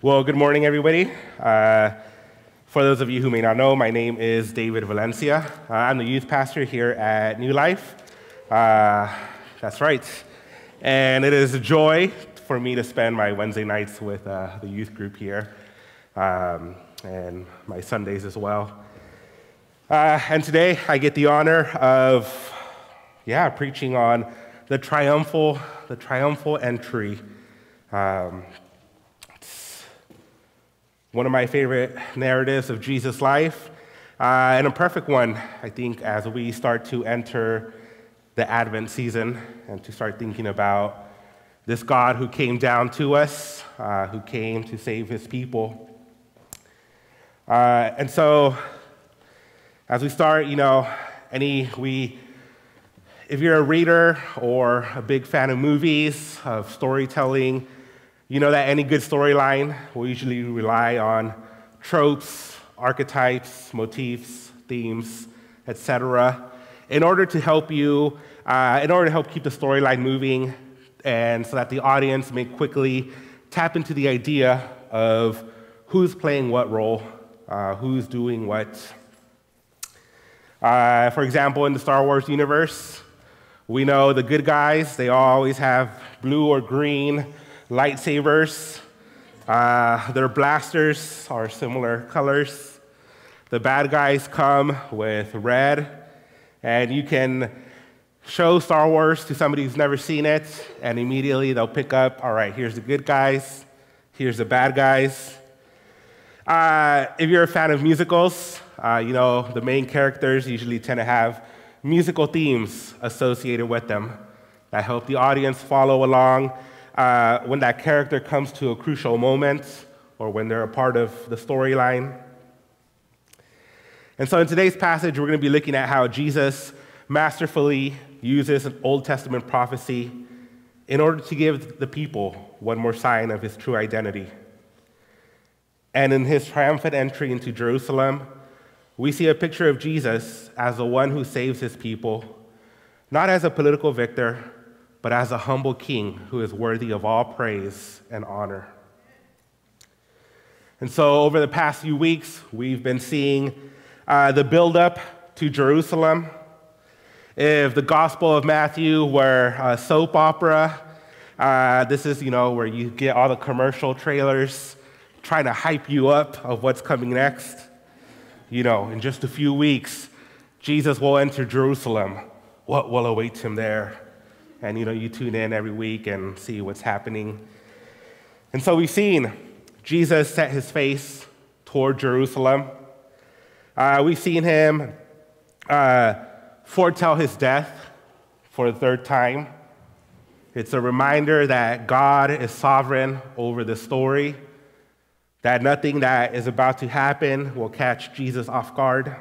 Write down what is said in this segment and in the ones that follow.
Well, good morning, everybody. Uh, for those of you who may not know, my name is David Valencia. Uh, I'm the youth pastor here at New Life. Uh, that's right. And it is a joy for me to spend my Wednesday nights with uh, the youth group here um, and my Sundays as well. Uh, and today I get the honor of, yeah, preaching on the triumphal, the triumphal entry. Um, one of my favorite narratives of Jesus' life, uh, and a perfect one, I think, as we start to enter the Advent season and to start thinking about this God who came down to us, uh, who came to save his people. Uh, and so, as we start, you know, any, we, if you're a reader or a big fan of movies, of storytelling, you know that any good storyline will usually rely on tropes, archetypes, motifs, themes, etc., in order to help you, uh, in order to help keep the storyline moving, and so that the audience may quickly tap into the idea of who's playing what role, uh, who's doing what. Uh, for example, in the Star Wars universe, we know the good guys, they always have blue or green lightsabers. Uh, their blasters are similar colors. The bad guys come with red, and you can show Star Wars to somebody who's never seen it, and immediately they'll pick up all right, here's the good guys, here's the bad guys. Uh, if you're a fan of musicals, uh, you know the main characters usually tend to have musical themes associated with them that help the audience follow along uh, when that character comes to a crucial moment or when they're a part of the storyline. And so in today's passage, we're going to be looking at how Jesus masterfully uses an Old Testament prophecy in order to give the people one more sign of his true identity. And in his triumphant entry into Jerusalem, we see a picture of Jesus as the one who saves his people, not as a political victor, but as a humble king who is worthy of all praise and honor. And so, over the past few weeks, we've been seeing uh, the buildup to Jerusalem. If the Gospel of Matthew were a soap opera, uh, this is, you know, where you get all the commercial trailers trying to hype you up of what's coming next. You know, in just a few weeks, Jesus will enter Jerusalem. What will await him there? And you know you tune in every week and see what's happening. And so we've seen Jesus set his face toward Jerusalem. Uh, we've seen him uh, foretell his death for the third time. It's a reminder that God is sovereign over the story, that nothing that is about to happen will catch Jesus off guard.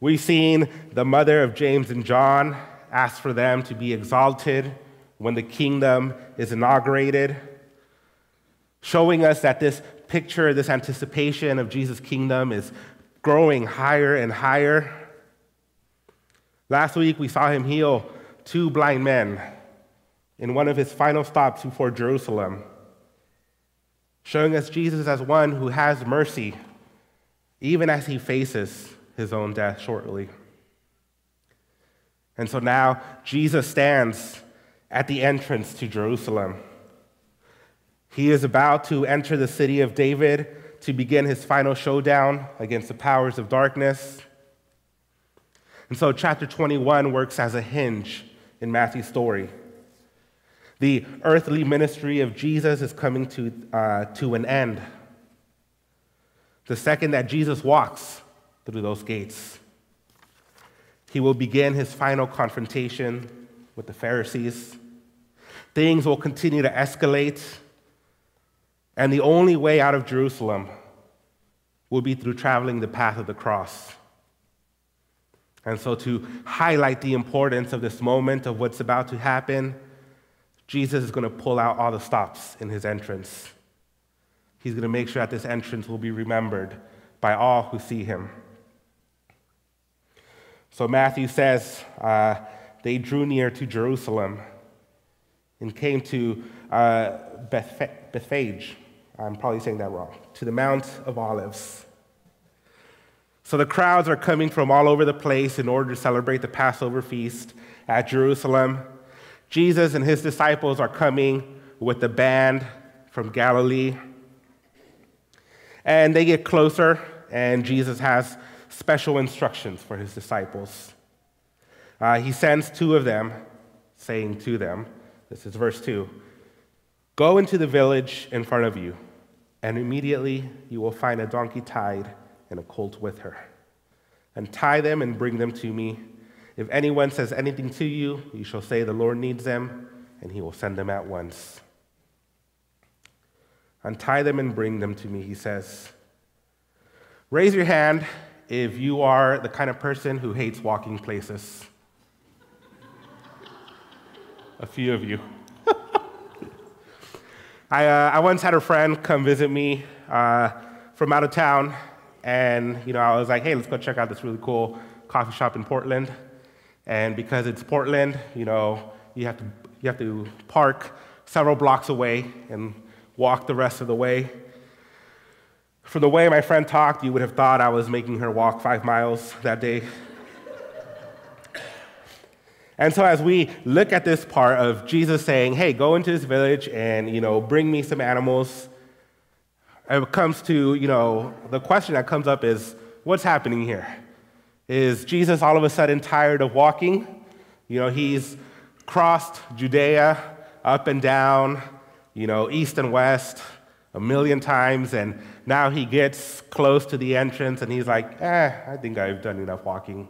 We've seen the mother of James and John asks for them to be exalted when the kingdom is inaugurated, showing us that this picture, this anticipation of Jesus' kingdom is growing higher and higher. Last week, we saw him heal two blind men in one of his final stops before Jerusalem, showing us Jesus as one who has mercy, even as he faces his own death shortly. And so now Jesus stands at the entrance to Jerusalem. He is about to enter the city of David to begin his final showdown against the powers of darkness. And so, chapter 21 works as a hinge in Matthew's story. The earthly ministry of Jesus is coming to, uh, to an end. The second that Jesus walks through those gates, he will begin his final confrontation with the Pharisees. Things will continue to escalate, and the only way out of Jerusalem will be through traveling the path of the cross. And so, to highlight the importance of this moment of what's about to happen, Jesus is going to pull out all the stops in his entrance. He's going to make sure that this entrance will be remembered by all who see him. So Matthew says uh, they drew near to Jerusalem and came to uh, Bethphage. I'm probably saying that wrong. To the Mount of Olives. So the crowds are coming from all over the place in order to celebrate the Passover feast at Jerusalem. Jesus and his disciples are coming with the band from Galilee. And they get closer, and Jesus has special instructions for his disciples. Uh, he sends two of them, saying to them, this is verse 2 Go into the village in front of you, and immediately you will find a donkey tied and a colt with her. Untie them and bring them to me. If anyone says anything to you, you shall say, The Lord needs them, and he will send them at once. Untie them and bring them to me, he says. Raise your hand if you are the kind of person who hates walking places. A few of you. I, uh, I once had a friend come visit me uh, from out of town, and you know, I was like, hey, let's go check out this really cool coffee shop in Portland. And because it's Portland, you know, you have to, you have to park several blocks away and walk the rest of the way. From the way my friend talked, you would have thought I was making her walk five miles that day. and so as we look at this part of Jesus saying, hey, go into this village and, you know, bring me some animals, it comes to, you know, the question that comes up is, what's happening here? Is Jesus all of a sudden tired of walking? You know, he's crossed Judea up and down, you know, east and west a million times, and now he gets close to the entrance and he's like, eh, I think I've done enough walking.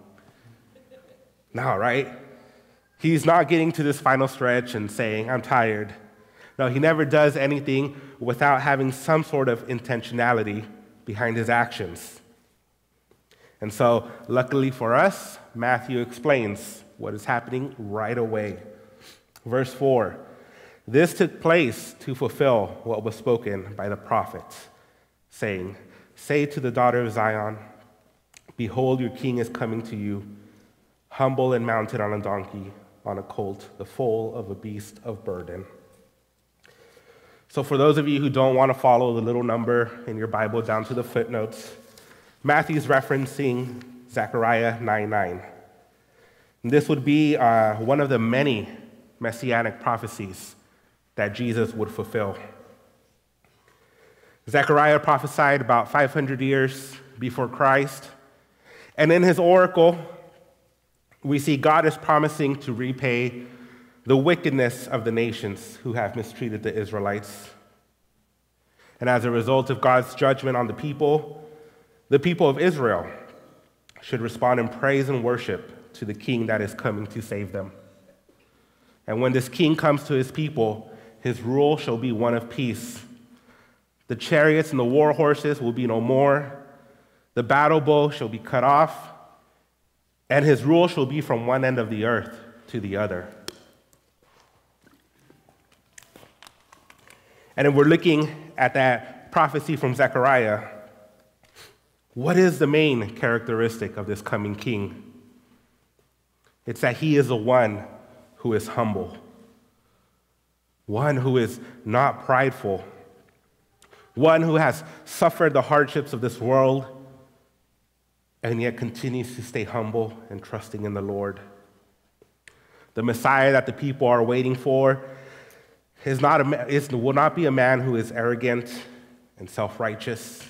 now, right? He's not getting to this final stretch and saying, I'm tired. No, he never does anything without having some sort of intentionality behind his actions. And so, luckily for us, Matthew explains what is happening right away. Verse 4 this took place to fulfill what was spoken by the prophet, saying, Say to the daughter of Zion, Behold, your king is coming to you, humble and mounted on a donkey, on a colt, the foal of a beast of burden. So, for those of you who don't want to follow the little number in your Bible down to the footnotes, Matthew's referencing Zechariah 9 9. This would be uh, one of the many messianic prophecies that Jesus would fulfill. Zechariah prophesied about 500 years before Christ, and in his oracle, we see God is promising to repay the wickedness of the nations who have mistreated the Israelites. And as a result of God's judgment on the people, the people of Israel should respond in praise and worship to the king that is coming to save them. And when this king comes to his people, his rule shall be one of peace. The chariots and the war horses will be no more. The battle bow shall be cut off, and his rule shall be from one end of the earth to the other. And if we're looking at that prophecy from Zechariah, what is the main characteristic of this coming king? It's that he is the one who is humble one who is not prideful, one who has suffered the hardships of this world and yet continues to stay humble and trusting in the Lord. The Messiah that the people are waiting for is not a, is, will not be a man who is arrogant and self righteous.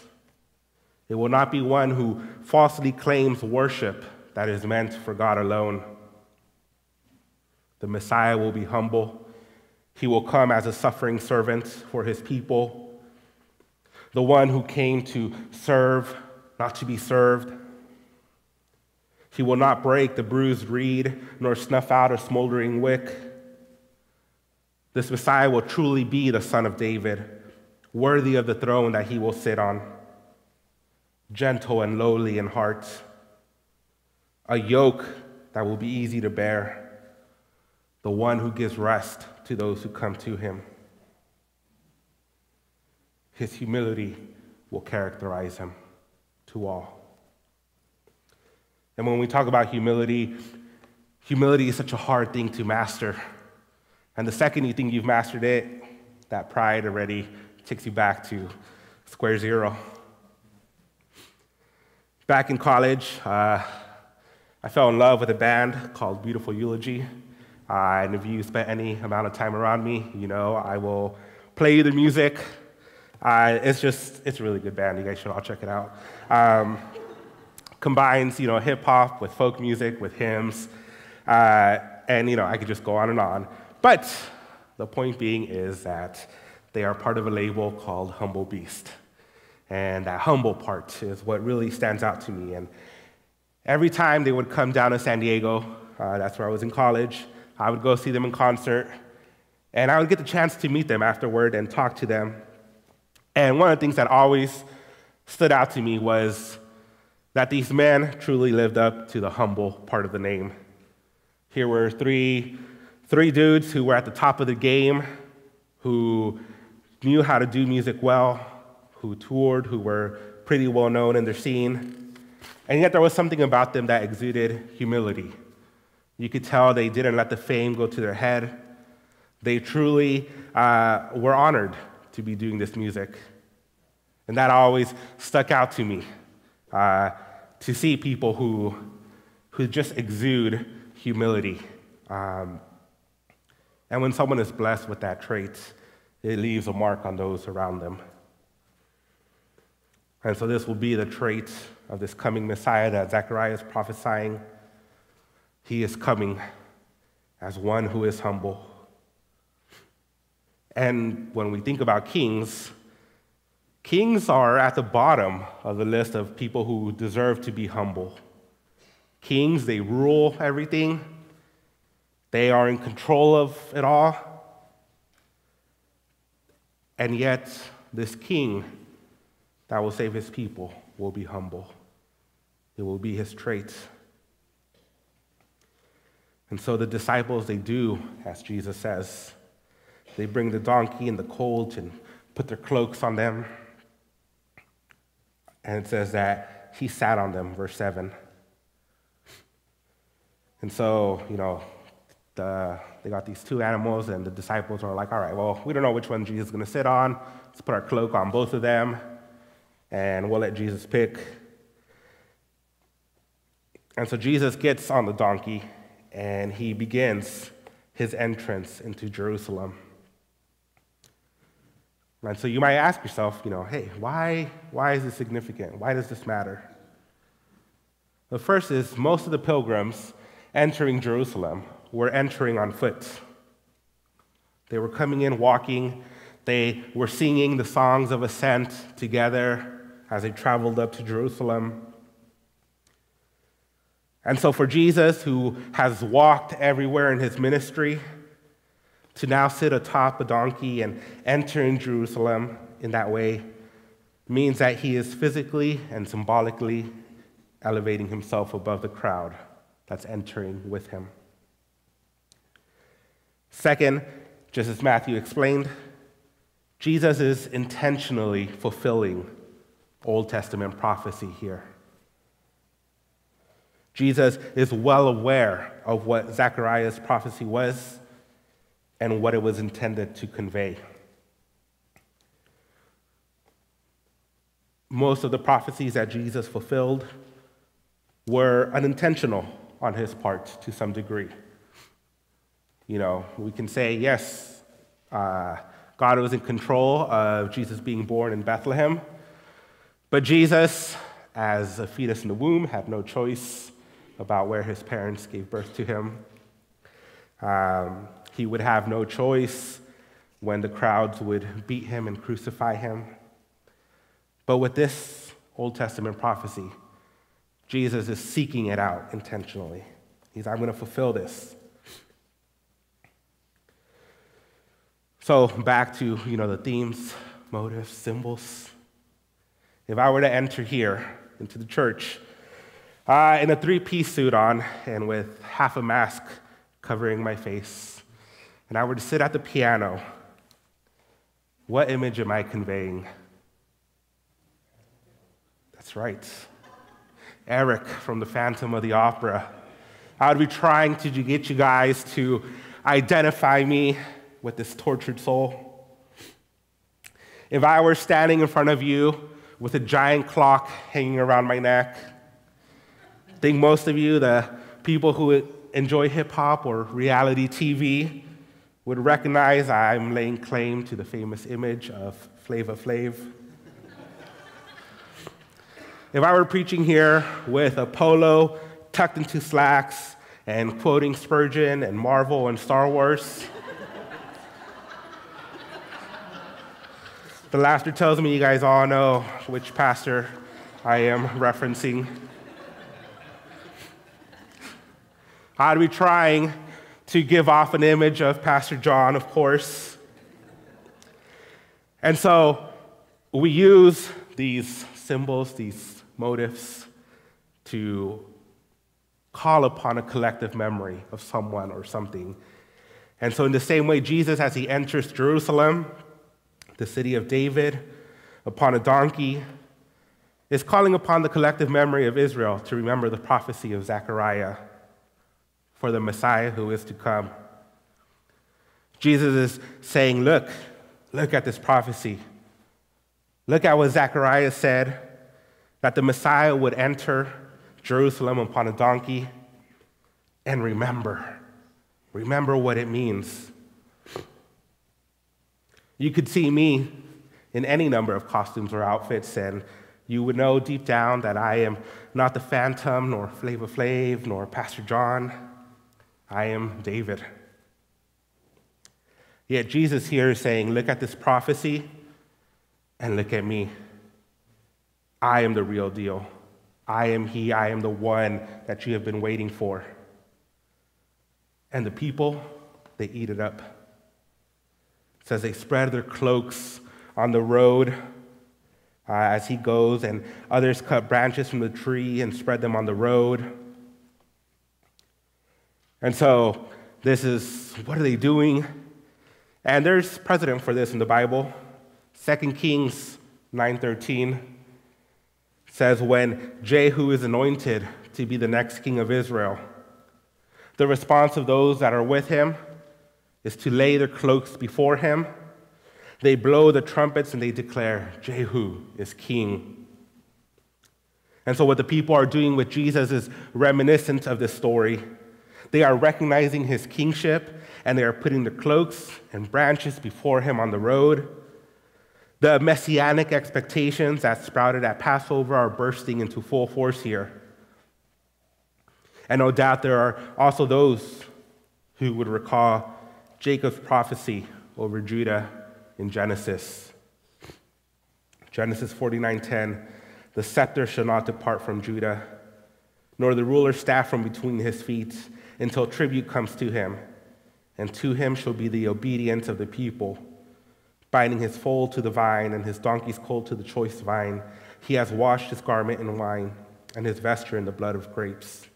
It will not be one who falsely claims worship that is meant for God alone. The Messiah will be humble he will come as a suffering servant for his people, the one who came to serve, not to be served. He will not break the bruised reed, nor snuff out a smoldering wick. This Messiah will truly be the Son of David, worthy of the throne that he will sit on, gentle and lowly in heart, a yoke that will be easy to bear, the one who gives rest to those who come to him. His humility will characterize him to all. And when we talk about humility, humility is such a hard thing to master. And the second you think you've mastered it, that pride already takes you back to square zero. Back in college, uh, I fell in love with a band called Beautiful Eulogy. Uh, and if you spent any amount of time around me, you know I will play you the music. Uh, it's just, it's a really good band. You guys should all check it out. Um, combines, you know, hip hop with folk music, with hymns, uh, and you know, I could just go on and on. But the point being is that they are part of a label called Humble Beast. And that humble part is what really stands out to me. And every time they would come down to San Diego, uh, that's where I was in college, I would go see them in concert. And I would get the chance to meet them afterward and talk to them. And one of the things that always stood out to me was that these men truly lived up to the humble part of the name. Here were three, three dudes who were at the top of the game, who knew how to do music well, who toured, who were pretty well known in their scene. And yet there was something about them that exuded humility. You could tell they didn't let the fame go to their head. They truly uh, were honored to be doing this music. And that always stuck out to me uh, to see people who, who just exude humility. Um, and when someone is blessed with that trait, it leaves a mark on those around them. And so, this will be the trait of this coming Messiah that Zechariah is prophesying. He is coming as one who is humble. And when we think about kings, kings are at the bottom of the list of people who deserve to be humble. Kings, they rule everything, they are in control of it all. And yet, this king that will save his people will be humble. It will be his trait. And so the disciples, they do as Jesus says. They bring the donkey and the colt and put their cloaks on them. And it says that he sat on them, verse 7. And so, you know, the, they got these two animals, and the disciples are like, all right, well, we don't know which one Jesus is going to sit on. Let's put our cloak on both of them, and we'll let Jesus pick. And so Jesus gets on the donkey, and he begins his entrance into Jerusalem. And so you might ask yourself, you know, hey, why, why is this significant? Why does this matter? The first is most of the pilgrims entering Jerusalem were entering on foot. They were coming in walking. They were singing the songs of ascent together as they traveled up to Jerusalem. And so, for Jesus, who has walked everywhere in his ministry, to now sit atop a donkey and enter in Jerusalem in that way means that he is physically and symbolically elevating himself above the crowd that's entering with him. Second, just as Matthew explained, Jesus is intentionally fulfilling Old Testament prophecy here. Jesus is well aware of what Zechariah's prophecy was and what it was intended to convey. Most of the prophecies that Jesus fulfilled were unintentional on his part to some degree. You know, we can say, yes, uh, God was in control of Jesus being born in Bethlehem, but Jesus, as a fetus in the womb, had no choice about where his parents gave birth to him. Um, he would have no choice when the crowds would beat him and crucify him. But with this Old Testament prophecy, Jesus is seeking it out intentionally. He's, I'm going to fulfill this. So back to you know the themes, motives, symbols. If I were to enter here into the church uh, in a three-piece suit on and with half a mask covering my face, and I were to sit at the piano, what image am I conveying? That's right. Erik from the Phantom of the Opera. I would be trying to get you guys to identify me with this tortured soul. If I were standing in front of you with a giant clock hanging around my neck, think most of you, the people who enjoy hip hop or reality TV, would recognize I'm laying claim to the famous image of Flavor Flav. if I were preaching here with a polo tucked into slacks and quoting Spurgeon and Marvel and Star Wars, the laughter tells me you guys all know which pastor I am referencing. I'd be trying to give off an image of Pastor John, of course. And so we use these symbols, these motifs, to call upon a collective memory of someone or something. And so, in the same way, Jesus, as he enters Jerusalem, the city of David, upon a donkey, is calling upon the collective memory of Israel to remember the prophecy of Zechariah for the Messiah who is to come. Jesus is saying, Look, look at this prophecy. Look at what Zechariah said that the Messiah would enter Jerusalem upon a donkey. And remember, remember what it means. You could see me in any number of costumes or outfits, and you would know deep down that I am not the Phantom, nor Flavor Flav, nor Pastor John. I am David. Yet Jesus here is saying, Look at this prophecy and look at me. I am the real deal. I am He. I am the one that you have been waiting for. And the people, they eat it up. It says they spread their cloaks on the road uh, as he goes, and others cut branches from the tree and spread them on the road. And so this is what are they doing? And there's precedent for this in the Bible. 2 Kings 9:13 says when Jehu is anointed to be the next king of Israel, the response of those that are with him is to lay their cloaks before him. They blow the trumpets and they declare, Jehu is king. And so, what the people are doing with Jesus is reminiscent of this story. They are recognizing his kingship and they are putting the cloaks and branches before him on the road. The messianic expectations that sprouted at Passover are bursting into full force here. And no doubt there are also those who would recall Jacob's prophecy over Judah in Genesis. Genesis 49:10, the scepter shall not depart from Judah, nor the ruler's staff from between his feet until tribute comes to him, and to him shall be the obedience of the people. Binding his foal to the vine and his donkey's colt to the choice vine, he has washed his garment in wine and his vesture in the blood of grapes.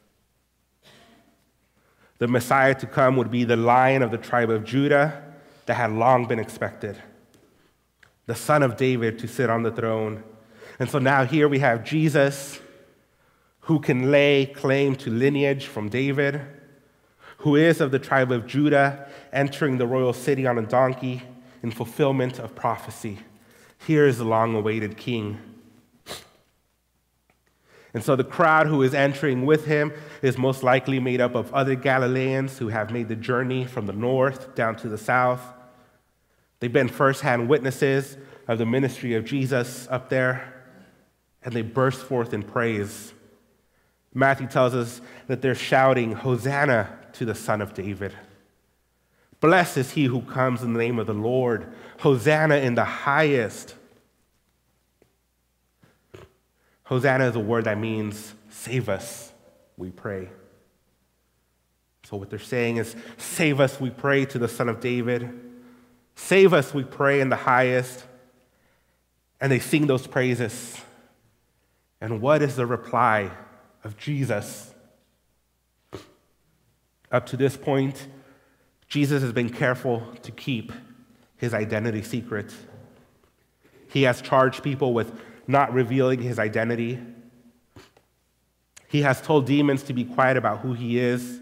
The Messiah to come would be the lion of the tribe of Judah that had long been expected, the son of David to sit on the throne. And so now here we have Jesus who can lay claim to lineage from David who is of the tribe of Judah, entering the royal city on a donkey in fulfillment of prophecy. Here is the long awaited king. And so the crowd who is entering with him is most likely made up of other Galileans who have made the journey from the north down to the south. They've been firsthand witnesses of the ministry of Jesus up there, and they burst forth in praise. Matthew tells us that they're shouting, Hosanna to the Son of David. Blessed is he who comes in the name of the Lord. Hosanna in the highest. Hosanna is a word that means save us, we pray. So, what they're saying is, save us, we pray to the Son of David. Save us, we pray in the highest. And they sing those praises. And what is the reply of Jesus? Up to this point, Jesus has been careful to keep his identity secret. He has charged people with not revealing his identity. He has told demons to be quiet about who he is.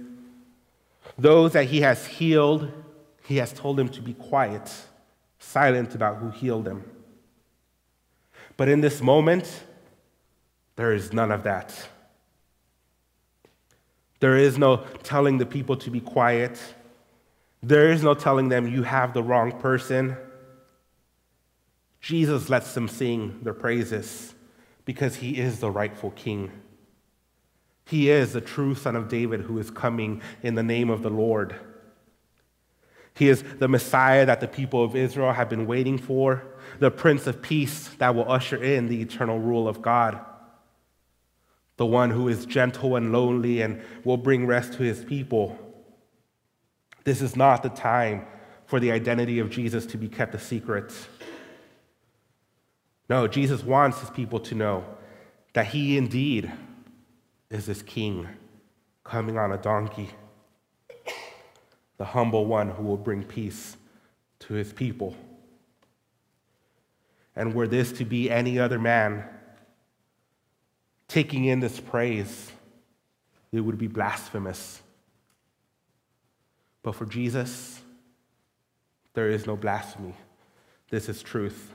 Those that he has healed, he has told them to be quiet, silent about who healed them. But in this moment, there is none of that. There is no telling the people to be quiet. There is no telling them you have the wrong person. Jesus lets them sing their praises because he is the rightful king. He is the true son of David who is coming in the name of the Lord. He is the Messiah that the people of Israel have been waiting for, the Prince of Peace that will usher in the eternal rule of God, the one who is gentle and lonely and will bring rest to his people. This is not the time for the identity of Jesus to be kept a secret. No, Jesus wants his people to know that he indeed is this king coming on a donkey, the humble one who will bring peace to his people. And were this to be any other man taking in this praise, it would be blasphemous. But for Jesus, there is no blasphemy. This is truth.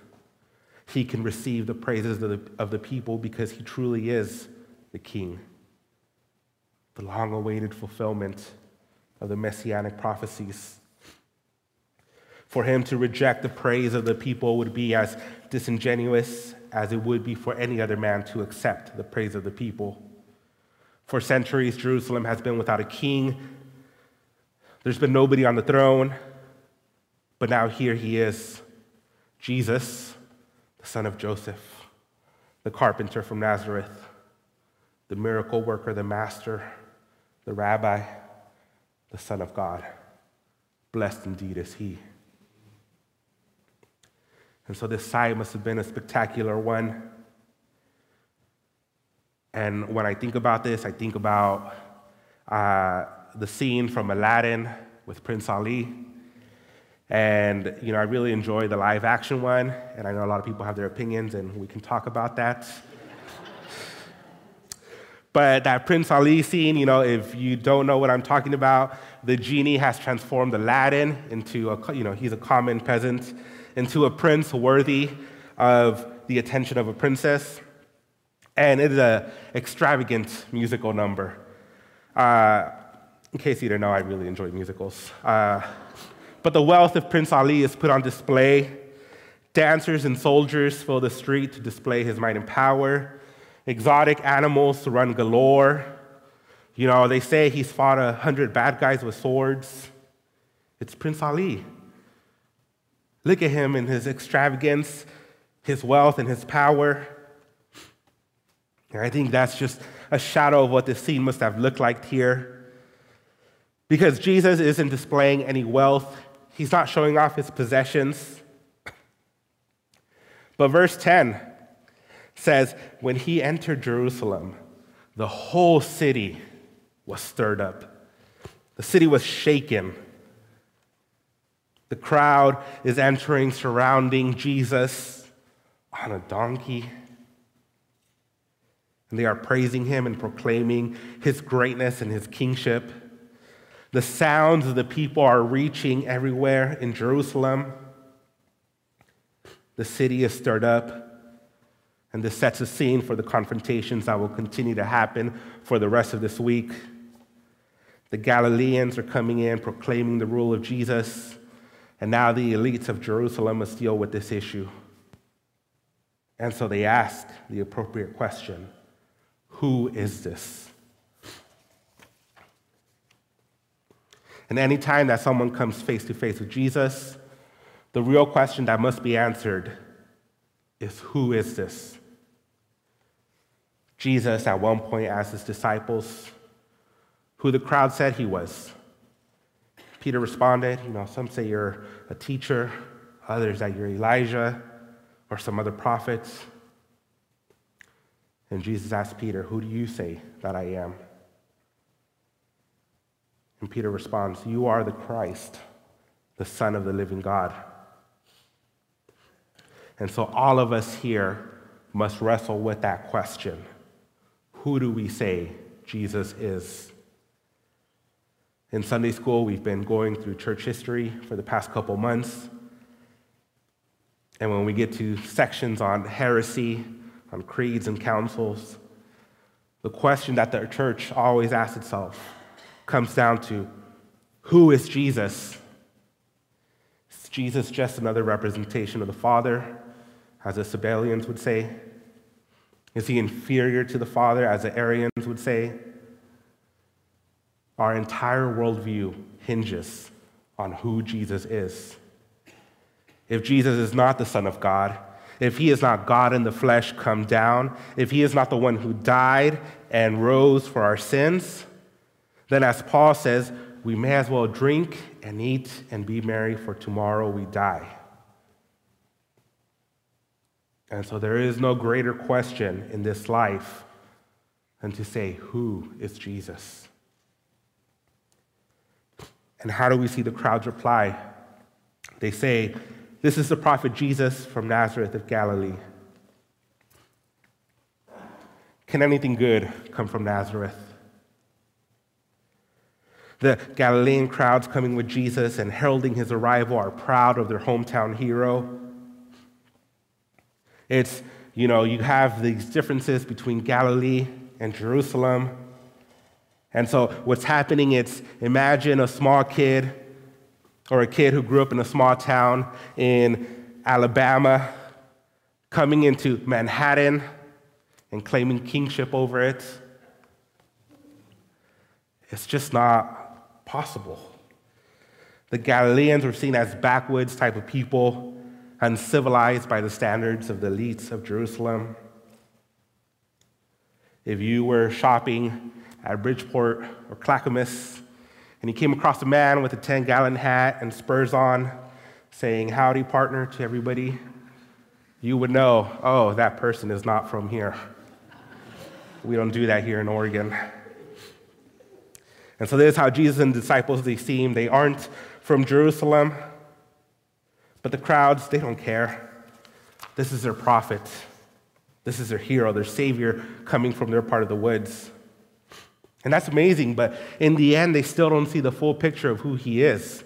He can receive the praises of the, of the people because he truly is the king the long awaited fulfillment of the messianic prophecies. For him to reject the praise of the people would be as disingenuous as it would be for any other man to accept the praise of the people. For centuries, Jerusalem has been without a king. There's been nobody on the throne. But now here he is, Jesus, the son of Joseph, the carpenter from Nazareth, the miracle worker, the master, the rabbi, the Son of God. Blessed indeed is he. And so this sight must have been a spectacular one. And when I think about this, I think about uh, the scene from Aladdin with Prince Ali. And, you know, I really enjoy the live action one. And I know a lot of people have their opinions, and we can talk about that. But that Prince Ali scene, you know, if you don't know what I'm talking about, the genie has transformed Aladdin into a, you know, he's a common peasant, into a prince worthy of the attention of a princess. And it is an extravagant musical number. Uh, in case you didn't know, I really enjoy musicals. Uh, but the wealth of Prince Ali is put on display. Dancers and soldiers fill the street to display his might and power exotic animals run galore. You know, they say he's fought a hundred bad guys with swords. It's Prince Ali. Look at him in his extravagance, his wealth, and his power. And I think that's just a shadow of what this scene must have looked like here. Because Jesus isn't displaying any wealth, he's not showing off his possessions. But verse 10 says, When he entered Jerusalem, the whole city was stirred up. The city was shaken. The crowd is entering, surrounding Jesus on a donkey. And they are praising him and proclaiming his greatness and his kingship. The sounds of the people are reaching everywhere in Jerusalem. The city is stirred up. And this sets a scene for the confrontations that will continue to happen for the rest of this week. The Galileans are coming in proclaiming the rule of Jesus, and now the elites of Jerusalem must deal with this issue. And so they ask the appropriate question Who is this? And anytime that someone comes face to face with Jesus, the real question that must be answered is Who is this? Jesus at one point asked his disciples who the crowd said he was. Peter responded, You know, some say you're a teacher, others that you're Elijah or some other prophets. And Jesus asked Peter, Who do you say that I am? And Peter responds, You are the Christ, the Son of the living God. And so all of us here must wrestle with that question who do we say Jesus is? In Sunday school, we've been going through church history for the past couple months. And when we get to sections on heresy, on creeds and councils, the question that the church always asks itself comes down to who is Jesus? Is Jesus just another representation of the Father, as the Sabellians would say? Is he inferior to the Father, as the Arians would say? Our entire worldview hinges on who Jesus is. If Jesus is not the Son of God, if he is not God in the flesh come down, if he is not the one who died and rose for our sins, then as Paul says, we may as well drink and eat and be merry, for tomorrow we die. And so there is no greater question in this life than to say, Who is Jesus? And how do we see the crowds reply? They say, This is the prophet Jesus from Nazareth of Galilee. Can anything good come from Nazareth? The Galilean crowds coming with Jesus and heralding his arrival are proud of their hometown hero. It's, you know, you have these differences between Galilee and Jerusalem. And so what's happening, it's imagine a small kid or a kid who grew up in a small town in Alabama coming into Manhattan and claiming kingship over it. It's just not possible. The Galileans were seen as backwoods type of people, uncivilized by the standards of the elites of Jerusalem. If you were shopping at Bridgeport or Clackamas and he came across a man with a 10 gallon hat and spurs on saying, Howdy, partner, to everybody, you would know, oh, that person is not from here. We don't do that here in Oregon. And so this is how Jesus and the disciples they seem. They aren't from Jerusalem, but the crowds, they don't care. This is their prophet. This is their hero, their savior coming from their part of the woods. And that's amazing, but in the end, they still don't see the full picture of who he is.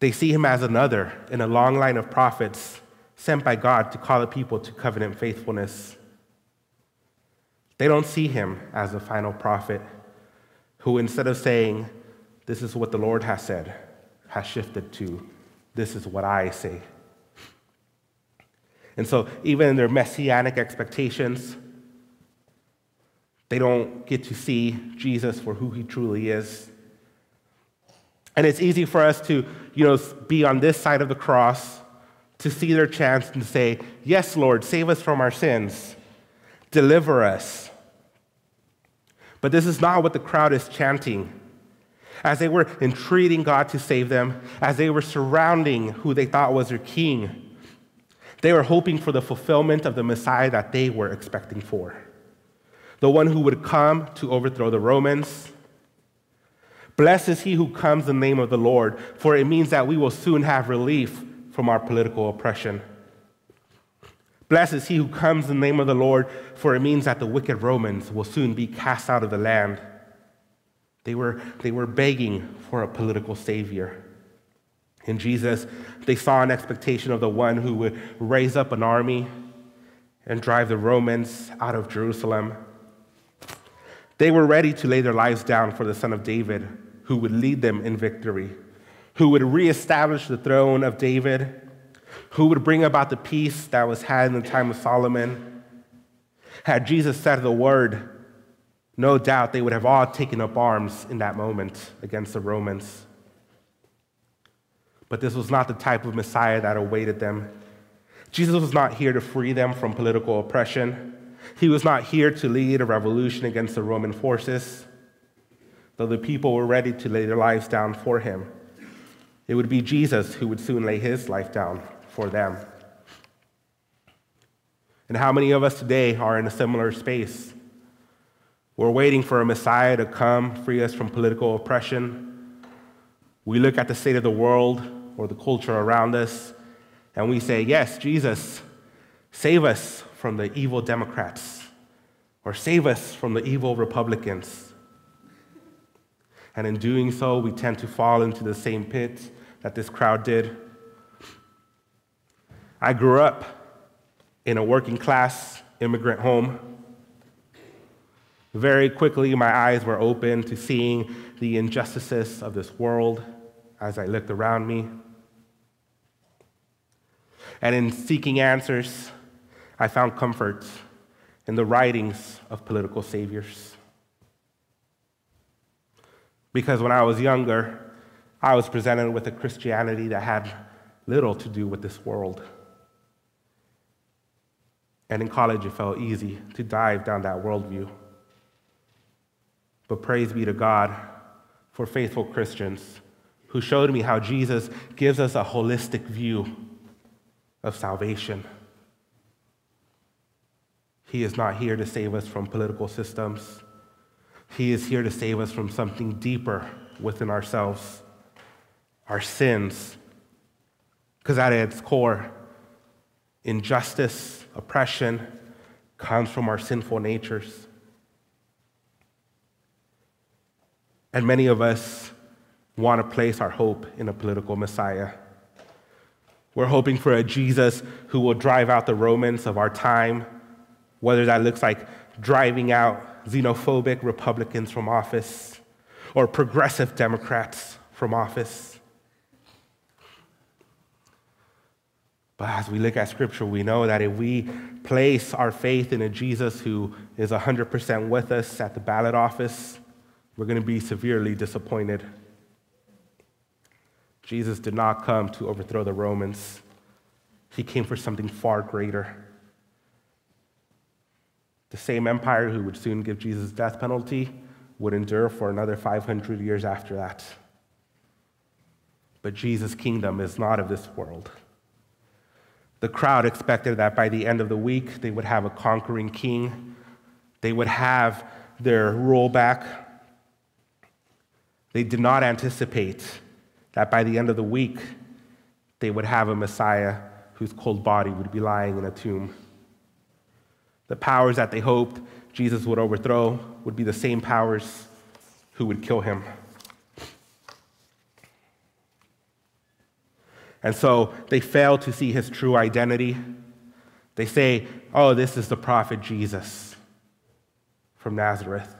They see him as another in a long line of prophets sent by God to call the people to covenant faithfulness. They don't see him as the final prophet who, instead of saying, This is what the Lord has said, has shifted to, This is what I say. And so, even in their messianic expectations, they don't get to see Jesus for who he truly is. And it's easy for us to, you know, be on this side of the cross, to see their chance and say, Yes, Lord, save us from our sins, deliver us. But this is not what the crowd is chanting. As they were entreating God to save them, as they were surrounding who they thought was their king, they were hoping for the fulfillment of the Messiah that they were expecting for. The one who would come to overthrow the Romans. Blessed is he who comes in the name of the Lord, for it means that we will soon have relief from our political oppression. Blessed is he who comes in the name of the Lord, for it means that the wicked Romans will soon be cast out of the land. They were, they were begging for a political savior. In Jesus, they saw an expectation of the one who would raise up an army and drive the Romans out of Jerusalem. They were ready to lay their lives down for the Son of David, who would lead them in victory, who would reestablish the throne of David who would bring about the peace that was had in the time of Solomon. Had Jesus said the word, no doubt they would have all taken up arms in that moment against the Romans. But this was not the type of Messiah that awaited them. Jesus was not here to free them from political oppression. He was not here to lead a revolution against the Roman forces, though the people were ready to lay their lives down for him. It would be Jesus who would soon lay his life down for them. And how many of us today are in a similar space? We're waiting for a Messiah to come, free us from political oppression. We look at the state of the world or the culture around us, and we say, Yes, Jesus, save us from the evil Democrats, or save us from the evil Republicans. And in doing so, we tend to fall into the same pit that this crowd did I grew up in a working class immigrant home. Very quickly, my eyes were open to seeing the injustices of this world as I looked around me. And in seeking answers, I found comfort in the writings of political saviors. Because when I was younger, I was presented with a Christianity that had little to do with this world. And in college, it felt easy to dive down that worldview. But praise be to God for faithful Christians who showed me how Jesus gives us a holistic view of salvation. He is not here to save us from political systems. He is here to save us from something deeper within ourselves, our sins. Because at its core, injustice, oppression comes from our sinful natures. And many of us want to place our hope in a political Messiah. We're hoping for a Jesus who will drive out the Romans of our time, whether that looks like driving out xenophobic Republicans from office or progressive Democrats from office. But as we look at Scripture, we know that if we place our faith in a Jesus who is 100% with us at the ballot office, we're going to be severely disappointed. Jesus did not come to overthrow the Romans, he came for something far greater. The same empire who would soon give Jesus death penalty would endure for another 500 years after that. But Jesus' kingdom is not of this world. The crowd expected that by the end of the week, they would have a conquering king. They would have their rule back. They did not anticipate that by the end of the week, they would have a Messiah whose cold body would be lying in a tomb. The powers that they hoped Jesus would overthrow would be the same powers who would kill him. And so they fail to see his true identity. They say, oh, this is the prophet Jesus from Nazareth.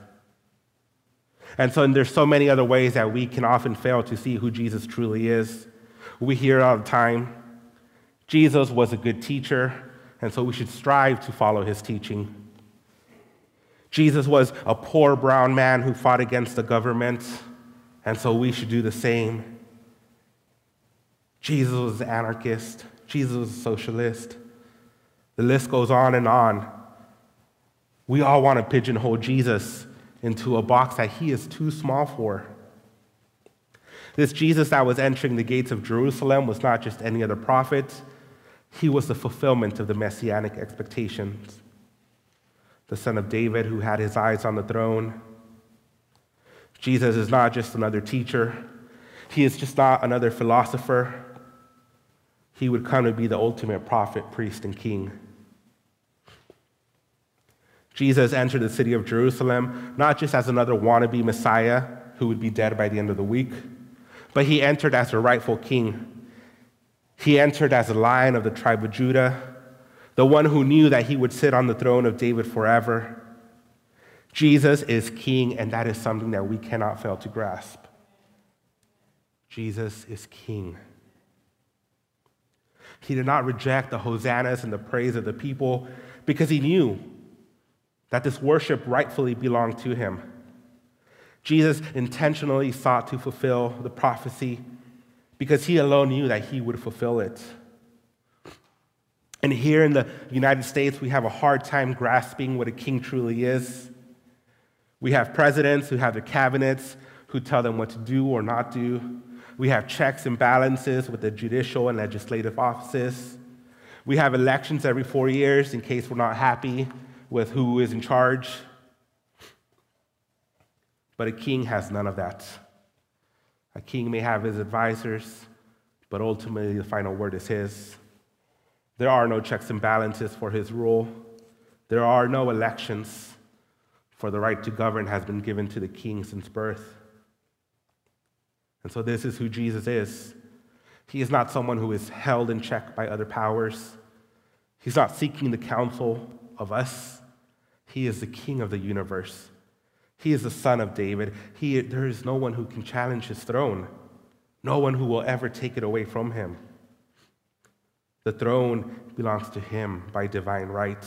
And so and there's so many other ways that we can often fail to see who Jesus truly is. We hear all the time Jesus was a good teacher, and so we should strive to follow his teaching. Jesus was a poor brown man who fought against the government, and so we should do the same. Jesus was an anarchist, Jesus was a socialist. The list goes on and on. We all want to pigeonhole Jesus into a box that he is too small for. This Jesus that was entering the gates of Jerusalem was not just any other prophet, he was the fulfillment of the messianic expectations. The son of David who had his eyes on the throne. Jesus is not just another teacher, he is just not another philosopher. He would come to be the ultimate prophet, priest, and king. Jesus entered the city of Jerusalem not just as another wannabe Messiah who would be dead by the end of the week, but he entered as a rightful king. He entered as a lion of the tribe of Judah, the one who knew that he would sit on the throne of David forever. Jesus is king, and that is something that we cannot fail to grasp. Jesus is king. He did not reject the hosannas and the praise of the people because he knew that this worship rightfully belonged to him. Jesus intentionally sought to fulfill the prophecy because he alone knew that he would fulfill it. And here in the United States, we have a hard time grasping what a king truly is. We have presidents who have their cabinets who tell them what to do or not do. We have checks and balances with the judicial and legislative offices. We have elections every four years in case we're not happy with who is in charge. But a king has none of that. A king may have his advisors, but ultimately the final word is his. There are no checks and balances for his rule. There are no elections, for the right to govern has been given to the king since birth. And so, this is who Jesus is. He is not someone who is held in check by other powers. He's not seeking the counsel of us. He is the king of the universe. He is the son of David. He, there is no one who can challenge his throne, no one who will ever take it away from him. The throne belongs to him by divine right.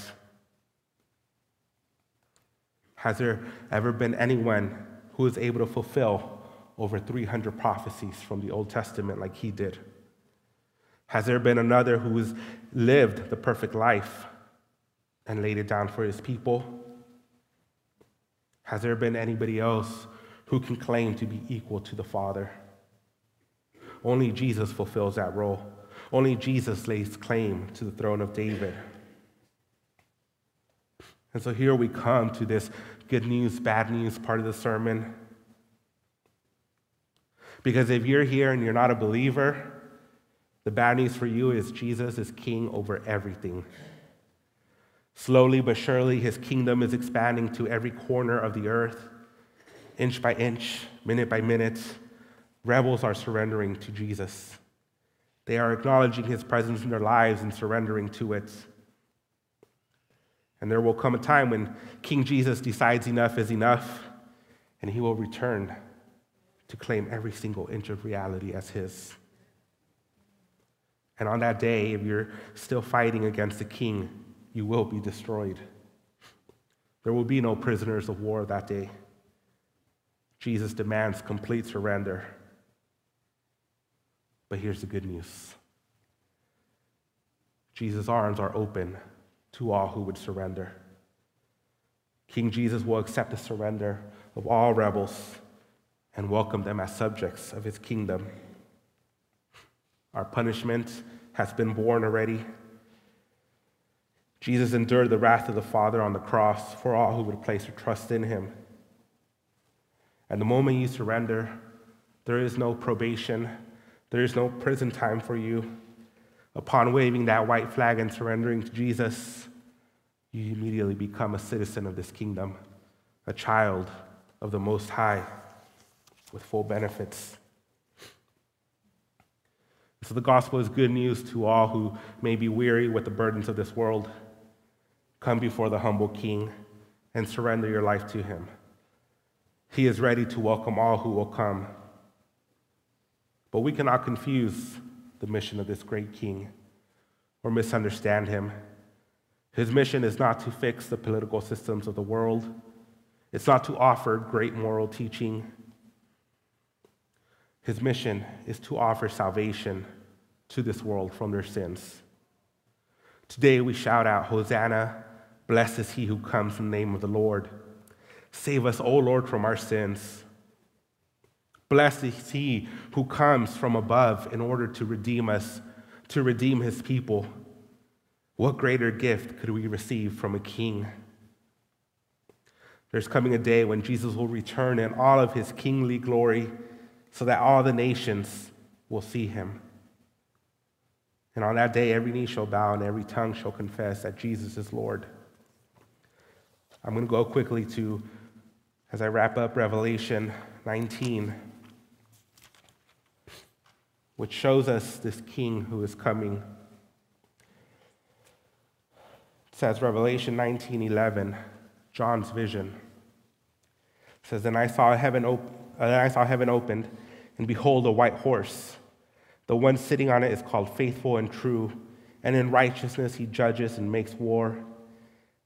Has there ever been anyone who is able to fulfill over 300 prophecies from the Old Testament like he did? Has there been another who has lived the perfect life and laid it down for his people? Has there been anybody else who can claim to be equal to the Father? Only Jesus fulfills that role. Only Jesus lays claim to the throne of David. And so here we come to this good news, bad news part of the sermon. Because if you're here and you're not a believer, the bad news for you is Jesus is king over everything. Slowly but surely, his kingdom is expanding to every corner of the earth. Inch by inch, minute by minute, rebels are surrendering to Jesus. They are acknowledging his presence in their lives and surrendering to it. And there will come a time when King Jesus decides enough is enough, and he will return to claim every single inch of reality as his. And on that day, if you're still fighting against the king, you will be destroyed. There will be no prisoners of war that day. Jesus demands complete surrender. But here's the good news Jesus' arms are open to all who would surrender. King Jesus will accept the surrender of all rebels and welcome them as subjects of his kingdom. Our punishment has been borne already. Jesus endured the wrath of the Father on the cross for all who would place their trust in him. And the moment you surrender, there is no probation, there is no prison time for you. Upon waving that white flag and surrendering to Jesus, you immediately become a citizen of this kingdom, a child of the Most High with full benefits. So the gospel is good news to all who may be weary with the burdens of this world. Come before the humble King and surrender your life to him. He is ready to welcome all who will come. But we cannot confuse the mission of this great King or misunderstand him. His mission is not to fix the political systems of the world, it's not to offer great moral teaching. His mission is to offer salvation to this world from their sins. Today we shout out, Hosanna, blessed is he who comes in the name of the Lord. Save us, O Lord, from our sins. Blessed is he who comes from above in order to redeem us, to redeem his people. What greater gift could we receive from a king? There's coming a day when Jesus will return in all of his kingly glory so that all the nations will see him. And on that day, every knee shall bow and every tongue shall confess that Jesus is Lord. I'm going to go quickly to, as I wrap up, Revelation 19, which shows us this king who is coming. It says, Revelation 19 11, John's vision. It says, Then I saw heaven, op- uh, then I saw heaven opened and behold, a white horse. The one sitting on it is called Faithful and True, and in righteousness he judges and makes war.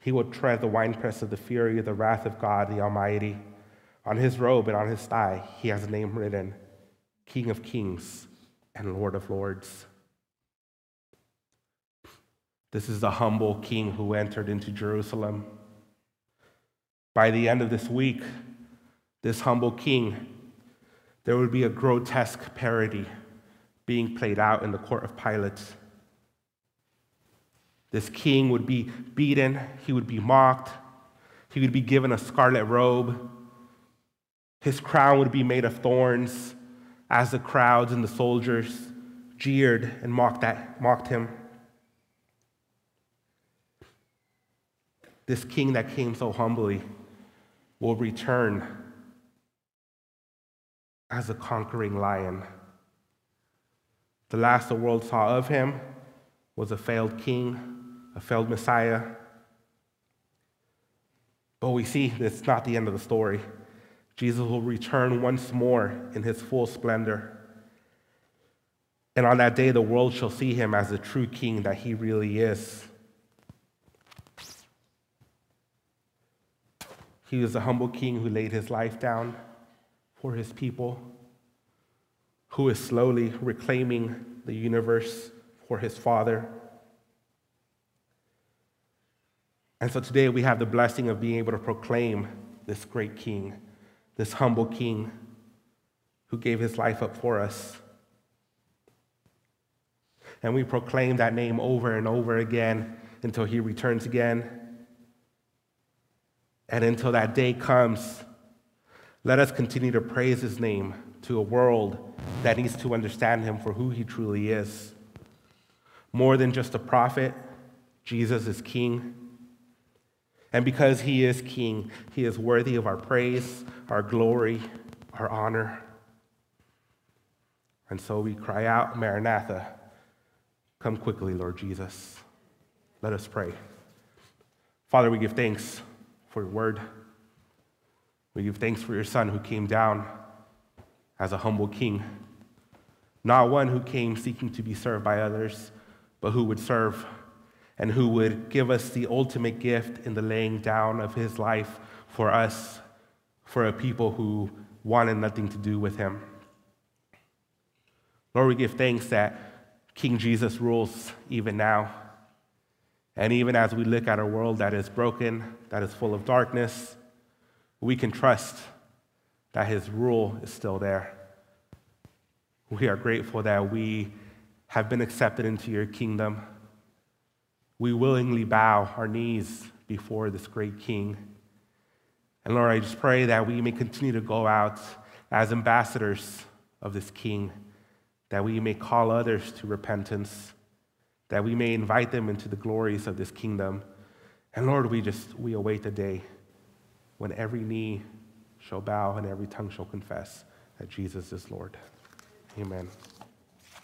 He will tread the winepress of the fury of the wrath of God the Almighty. On his robe and on his thigh, he has a name written King of Kings and Lord of Lords. This is the humble king who entered into Jerusalem. By the end of this week, this humble king, there would be a grotesque parody being played out in the court of Pilate. This king would be beaten, he would be mocked, he would be given a scarlet robe, his crown would be made of thorns as the crowds and the soldiers jeered and mocked, that, mocked him. This king that came so humbly will return as a conquering lion. The last the world saw of him was a failed king, a failed Messiah. But we see that's not the end of the story. Jesus will return once more in his full splendor. And on that day, the world shall see him as the true king that he really is. He was a humble king who laid his life down for his people, who is slowly reclaiming the universe for his Father. And so today we have the blessing of being able to proclaim this great king, this humble king who gave his life up for us. And we proclaim that name over and over again until he returns again. And until that day comes, let us continue to praise his name to a world that needs to understand him for who he truly is. More than just a prophet, Jesus is king. And because he is king, he is worthy of our praise, our glory, our honor. And so we cry out, Maranatha, come quickly, Lord Jesus. Let us pray. Father, we give thanks for your word. We give thanks for your son who came down as a humble king, not one who came seeking to be served by others, but who would serve and who would give us the ultimate gift in the laying down of his life for us, for a people who wanted nothing to do with him. Lord, we give thanks that King Jesus rules even now. And even as we look at a world that is broken, that is full of darkness, we can trust that his rule is still there. We are grateful that we have been accepted into your kingdom. We willingly bow our knees before this great king. And Lord, I just pray that we may continue to go out as ambassadors of this king, that we may call others to repentance, that we may invite them into the glories of this kingdom. And Lord, we just we await the day when every knee shall bow and every tongue shall confess that Jesus is Lord. Amen.